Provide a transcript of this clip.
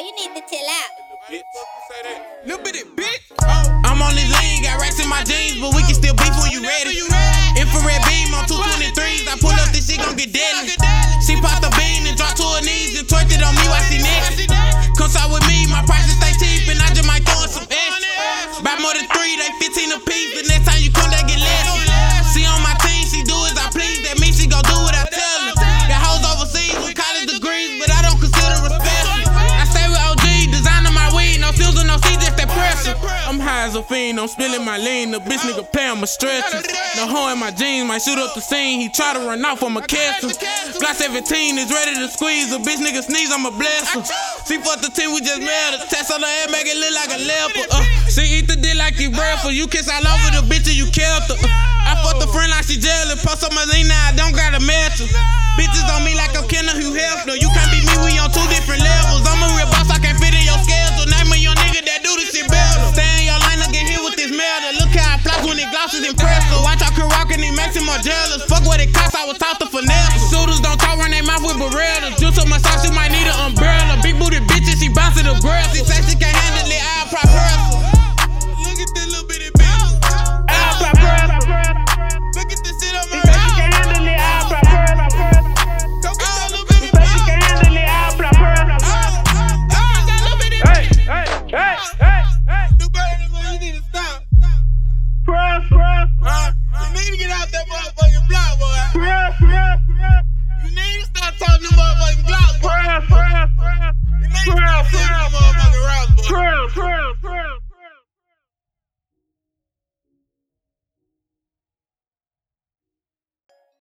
you need to chill out. Little bitty bitch. I'm on this lean, got racks in my jeans, but we can still beef when you ready. Infrared beam on 223s, I pull up this shit gon' get deadly. She popped the bean and dropped to her knees and twerked it on me while she next. Come side with me, my prices stay cheap and I just might throw in some extra. Buy more than three, they 15 a I'm a fiend, I'm spilling my lean. The bitch nigga pay, I'm a. The hoe in my jeans might shoot up the scene. He try to run off, I'ma catch him. Glock 17 is ready to squeeze. A bitch nigga sneeze, I'ma bless her. She fucked the team, we just met her. Test on the head, make it look like a leopard. Uh, she eat the dick like you breakfast. You kiss all over the bitch and you killed her. Uh, I fucked a friend like she jealous. Post on my lean now, I don't got a match her. Bitches on me like I'm Kenna Hugh Hefner. You floss when it. Watch out, could rock and it makes him more jealous. Fuck what it costs, I was taught to finesse. Shooters don't talk, run their mouth with Berettas. Juice up my sauce, you might need an umbrella.